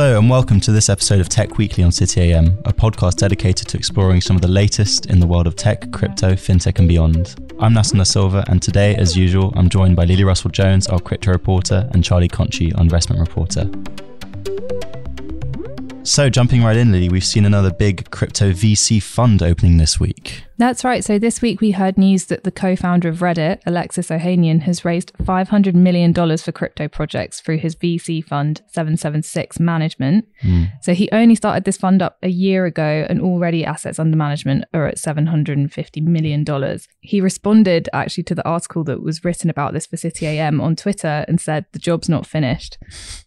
Hello and welcome to this episode of Tech Weekly on City AM, a podcast dedicated to exploring some of the latest in the world of tech, crypto, fintech, and beyond. I'm Nassim Silva, and today, as usual, I'm joined by Lily Russell Jones, our crypto reporter, and Charlie Conchie, our investment reporter. So, jumping right in, Lily, we've seen another big crypto VC fund opening this week. That's right. So this week we heard news that the co-founder of Reddit, Alexis Ohanian, has raised $500 million for crypto projects through his VC fund 776 Management. Mm. So he only started this fund up a year ago and already assets under management are at $750 million. He responded actually to the article that was written about this for City AM on Twitter and said the job's not finished.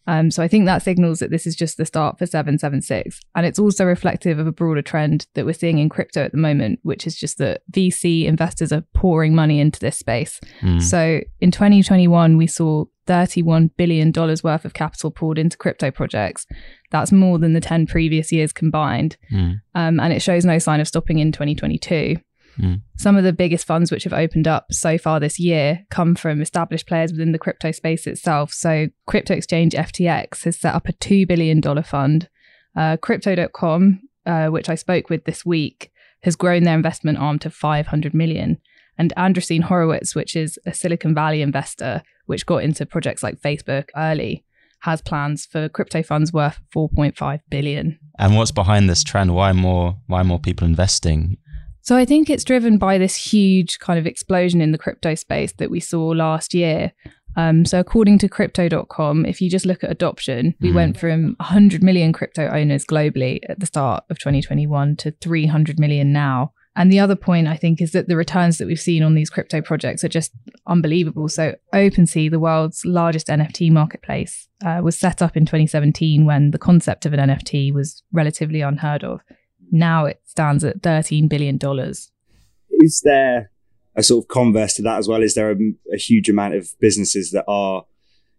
Um, so I think that signals that this is just the start for 776. And it's also reflective of a broader trend that we're seeing in crypto at the moment, which is just that VC investors are pouring money into this space. Mm. So in 2021, we saw $31 billion worth of capital poured into crypto projects. That's more than the 10 previous years combined. Mm. Um, and it shows no sign of stopping in 2022. Mm. Some of the biggest funds which have opened up so far this year come from established players within the crypto space itself. So, crypto exchange FTX has set up a $2 billion fund. Uh, Crypto.com, uh, which I spoke with this week, has grown their investment arm to 500 million. And Andreessen Horowitz, which is a Silicon Valley investor, which got into projects like Facebook early, has plans for crypto funds worth 4.5 billion. And what's behind this trend? Why more why more people investing? So I think it's driven by this huge kind of explosion in the crypto space that we saw last year. Um, so, according to crypto.com, if you just look at adoption, we mm. went from 100 million crypto owners globally at the start of 2021 to 300 million now. And the other point I think is that the returns that we've seen on these crypto projects are just unbelievable. So, OpenSea, the world's largest NFT marketplace, uh, was set up in 2017 when the concept of an NFT was relatively unheard of. Now it stands at $13 billion. Is there a sort of converse to that as well? Is there a, a, huge amount of businesses that are,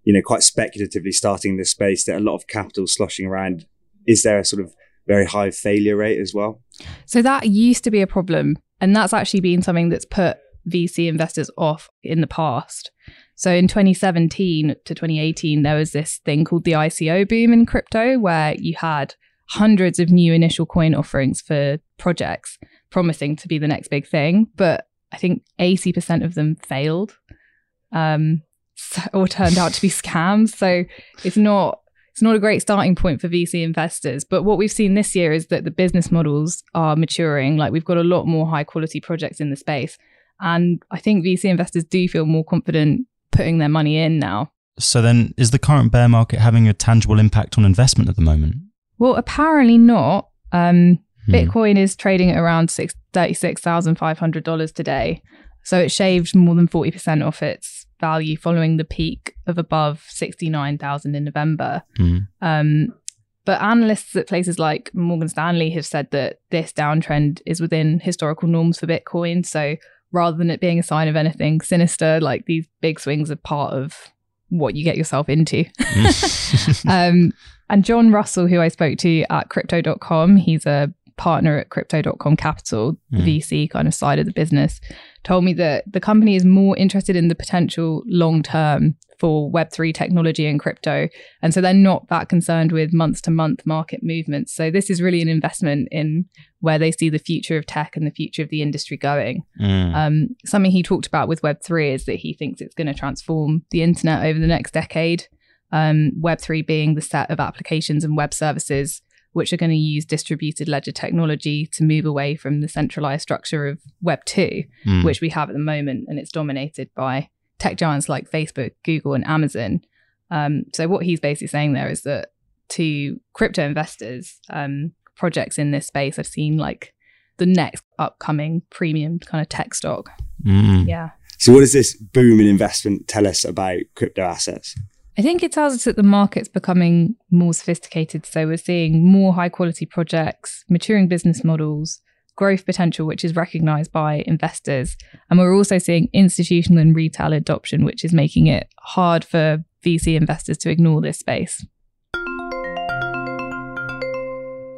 you know, quite speculatively starting this space that a lot of capital sloshing around? Is there a sort of very high failure rate as well? So that used to be a problem. And that's actually been something that's put VC investors off in the past. So in 2017 to 2018, there was this thing called the ICO boom in crypto where you had hundreds of new initial coin offerings for projects promising to be the next big thing. But I think 80% of them failed um, or turned out to be scams. So it's not it's not a great starting point for VC investors. But what we've seen this year is that the business models are maturing. Like we've got a lot more high quality projects in the space. And I think VC investors do feel more confident putting their money in now. So then is the current bear market having a tangible impact on investment at the moment? Well, apparently not. Um, Hmm. Bitcoin is trading at around $36,500 today. So it shaved more than 40% off its value following the peak of above 69,000 in November. Hmm. Um, but analysts at places like Morgan Stanley have said that this downtrend is within historical norms for Bitcoin. So rather than it being a sign of anything sinister, like these big swings are part of what you get yourself into. Um, and John Russell, who I spoke to at crypto.com, he's a partner at crypto.com capital the mm. vc kind of side of the business told me that the company is more interested in the potential long term for web3 technology and crypto and so they're not that concerned with month to month market movements so this is really an investment in where they see the future of tech and the future of the industry going mm. um, something he talked about with web3 is that he thinks it's going to transform the internet over the next decade um, web3 being the set of applications and web services which are going to use distributed ledger technology to move away from the centralized structure of Web 2, mm. which we have at the moment. And it's dominated by tech giants like Facebook, Google, and Amazon. Um, so, what he's basically saying there is that to crypto investors, um, projects in this space have seen like the next upcoming premium kind of tech stock. Mm. Yeah. So, what does this boom in investment tell us about crypto assets? I think it tells us that the market's becoming more sophisticated. So we're seeing more high quality projects, maturing business models, growth potential, which is recognized by investors. And we're also seeing institutional and retail adoption, which is making it hard for VC investors to ignore this space.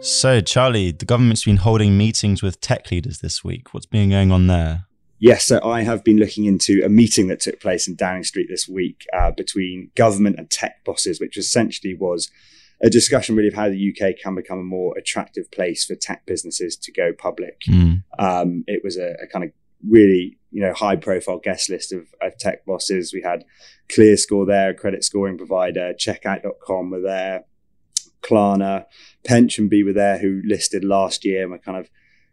So, Charlie, the government's been holding meetings with tech leaders this week. What's been going on there? Yes, so I have been looking into a meeting that took place in Downing Street this week uh, between government and tech bosses, which essentially was a discussion really of how the UK can become a more attractive place for tech businesses to go public. Mm. Um, it was a, a, kind of really you know high profile guest list of, of tech bosses. We had ClearScore there, credit scoring provider, Checkout.com were there, Klarna, PensionBee were there, who listed last year and were kind of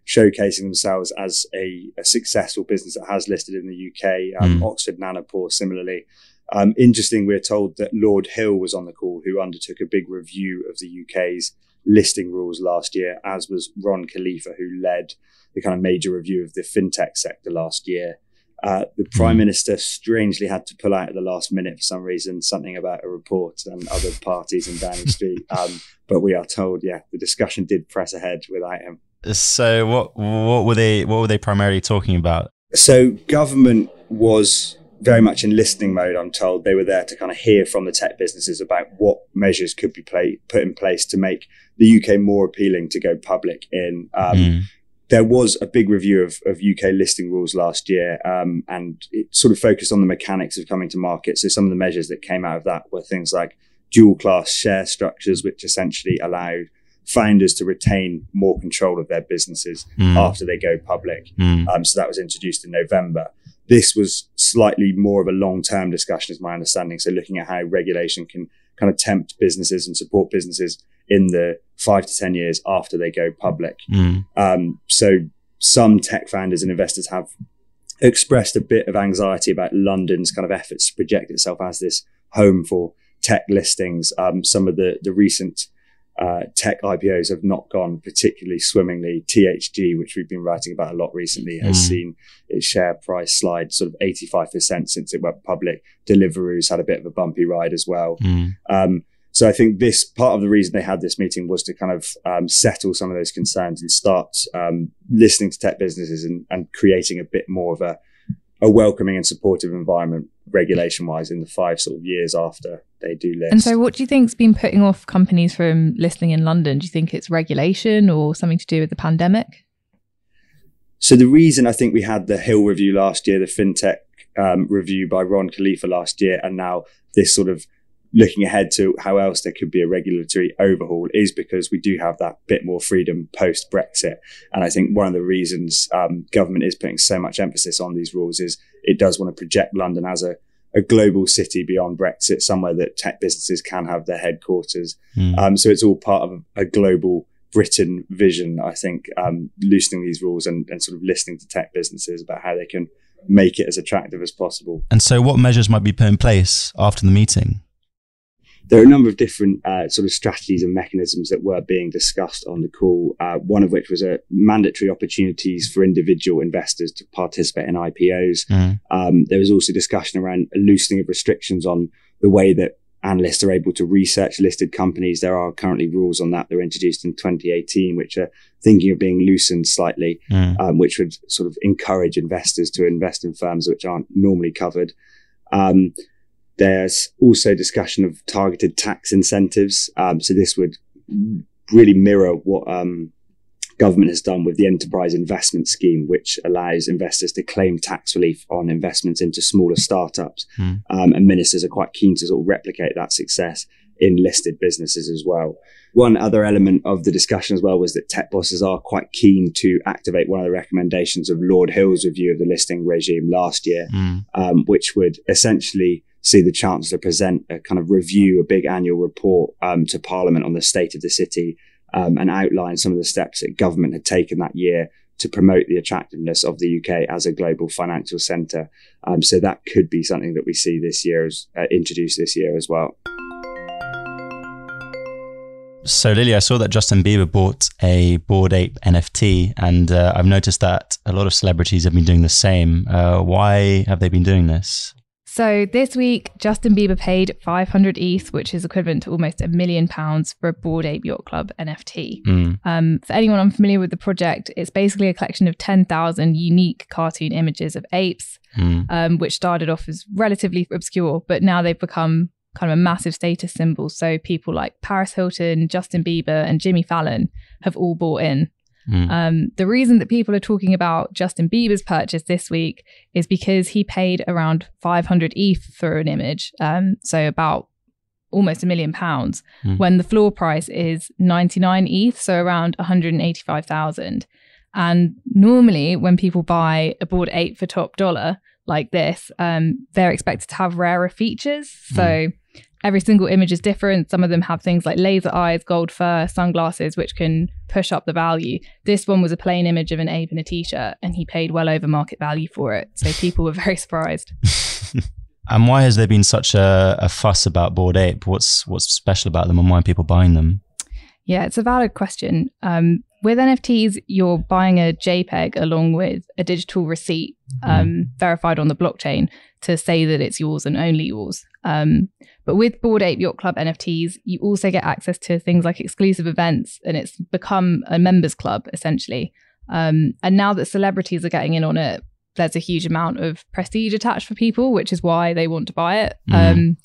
showcasing themselves as a, a successful business that has listed in the UK. Um, mm. Oxford Nanopore similarly. Um, interesting, we're told that Lord Hill was on the call, who undertook a big review of the UK's listing rules last year, as was Ron Kalifa, who led the kind of major review of the fintech sector last year. Uh, the prime mm. minister strangely had to pull out at the last minute for some reason, something about a report and other parties in Downing Street. Um, but we are told, yeah, the discussion did press ahead without him. So, what what were they what were they primarily talking about? So, government was very much in listening mode. I'm told they were there to kind of hear from the tech businesses about what measures could be play, put in place to make the UK more appealing to go public in. Um, mm there was a big review of, of UK listing rules last year, um, and it sort of focused on the mechanics of coming to market. So some of the measures that came out of that were things like dual class share structures, which essentially allowed founders to retain more control of their businesses mm. after they go public. Mm. Um, so that was introduced in November. This was slightly more of a long term discussion, is my understanding. So looking at how regulation can kind of tempt businesses and support businesses in the five to 10 years after they go public. Mm. Um, so some tech founders and investors have expressed a bit of anxiety about London's kind of efforts to project itself as this home for tech listings. Um, some of the, the recent uh, tech IPOs have not gone particularly swimmingly. THG, which we've been writing about a lot recently, has mm. seen its share price slide sort of 85% since it went public. Deliveroo's had a bit of a bumpy ride as well. Mm. Um, so I think this part of the reason they had this meeting was to kind of um, settle some of those concerns and start um, listening to tech businesses and, and, creating a bit more of a, a welcoming and supportive environment regulation wise in the five sort of years after they do list. And so what do you think's been putting off companies from listing in London? Do you think it's regulation or something to do with the pandemic? So the reason I think we had the Hill review last year, the fintech um, review by Ron Kalifa last year, and now this sort of looking ahead to how else there could be a regulatory overhaul is because we do have that bit more freedom post Brexit. And I think one of the reasons um, government is putting so much emphasis on these rules is it does want to project London as a, a global city beyond Brexit, somewhere that tech businesses can have their headquarters. Mm. Um, so it's all part of a global Britain vision, I think, um, loosening these rules and, and sort of listening to tech businesses about how they can make it as attractive as possible. And so, what measures might be put in place after the meeting? There are a number of different uh, sort of strategies and mechanisms that were being discussed on the call. Uh, one of which was a mandatory opportunities for individual investors to participate in IPOs. Mm. Um, there was also discussion around loosening of restrictions on the way that analysts are able to research listed companies. There are currently rules on that that were introduced in 2018, which are thinking of being loosened slightly, mm. um, which would sort of encourage investors to invest in firms which aren't normally covered. Um, there's also discussion of targeted tax incentives. Um, so this would really mirror what um, government has done with the enterprise investment scheme, which allows investors to claim tax relief on investments into smaller startups. Mm. Um, and ministers are quite keen to sort of replicate that success in listed businesses as well. One other element of the discussion as well was that tech bosses are quite keen to activate one of the recommendations of Lord Hill's review of the listing regime last year, mm. um, which would essentially see the Chancellor present a kind of review, a big annual report um, to Parliament on the state of the city um, and outline some of the steps that government had taken that year to promote the attractiveness of the UK as a global financial centre. Um, so that could be something that we see this year, as, uh, introduced this year as well. So, Lily, I saw that Justin Bieber bought a Bored Ape NFT, and uh, I've noticed that a lot of celebrities have been doing the same. Uh, why have they been doing this? So this week, Justin Bieber paid 500 ETH, which is equivalent to almost a million pounds for a Bored Ape Yacht Club NFT. Mm. Um, for anyone unfamiliar with the project, it's basically a collection of 10,000 unique cartoon images of apes, mm. um, which started off as relatively obscure, but now they've become kind of a massive status symbol. So people like Paris Hilton, Justin Bieber, and Jimmy Fallon have all bought in. Mm. Um, the reason that people are talking about Justin Bieber's purchase this week is because he paid around 500 ETH for an image. Um, so about almost a million pounds mm. when the floor price is 99 ETH, so around 185,000. And normally, when people buy a Bored Ape for top dollar like this, um, they're expected to have rarer features. So mm. Every single image is different. Some of them have things like laser eyes, gold fur, sunglasses, which can push up the value. This one was a plain image of an ape in a t shirt, and he paid well over market value for it. So people were very surprised. and why has there been such a, a fuss about Bored Ape? What's what's special about them, and why are people buying them? Yeah, it's a valid question. Um, with NFTs, you're buying a JPEG along with a digital receipt mm-hmm. um, verified on the blockchain to say that it's yours and only yours. Um, but with Bored Ape Yacht Club NFTs, you also get access to things like exclusive events, and it's become a members club essentially. Um, and now that celebrities are getting in on it, there's a huge amount of prestige attached for people, which is why they want to buy it. Mm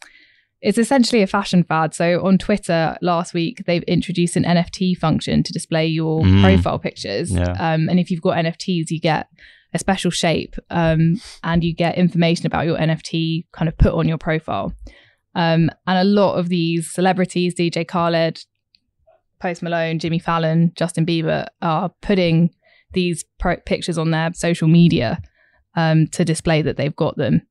it's essentially a fashion fad. So on Twitter last week, they've introduced an NFT function to display your mm. profile pictures. Yeah. Um, and if you've got NFTs, you get a special shape um, and you get information about your NFT kind of put on your profile. Um, and a lot of these celebrities, DJ Khaled, Post Malone, Jimmy Fallon, Justin Bieber, are putting these pro- pictures on their social media um, to display that they've got them.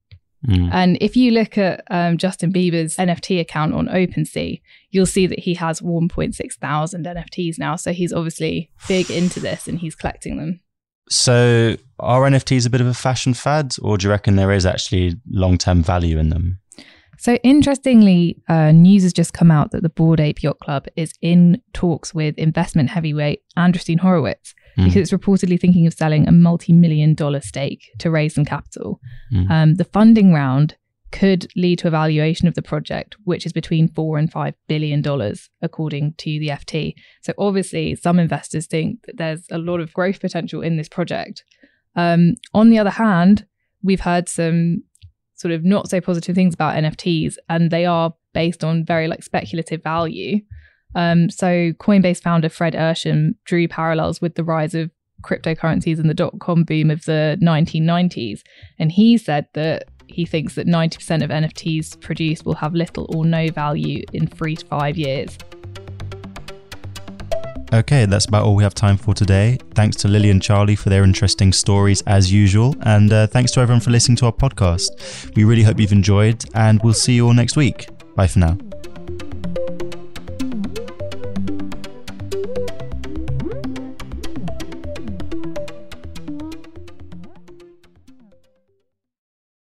Mm. And if you look at um, Justin Bieber's NFT account on OpenSea, you'll see that he has 1.6 thousand NFTs now. So he's obviously big into this and he's collecting them. So are NFTs a bit of a fashion fad, or do you reckon there is actually long term value in them? So interestingly, uh, news has just come out that the Bored Ape Yacht Club is in talks with investment heavyweight Andreessen Horowitz mm. because it's reportedly thinking of selling a multi-million dollar stake to raise some capital. Mm. Um, the funding round could lead to a valuation of the project, which is between four and five billion dollars, according to the FT. So obviously, some investors think that there's a lot of growth potential in this project. Um, on the other hand, we've heard some sort of not so positive things about NFTs, and they are based on very like speculative value. Um, so Coinbase founder Fred Ehrsam drew parallels with the rise of cryptocurrencies and the dot com boom of the 1990s. And he said that he thinks that 90% of NFTs produced will have little or no value in three to five years. Okay, that's about all we have time for today. Thanks to Lily and Charlie for their interesting stories as usual. And uh, thanks to everyone for listening to our podcast. We really hope you've enjoyed, and we'll see you all next week. Bye for now.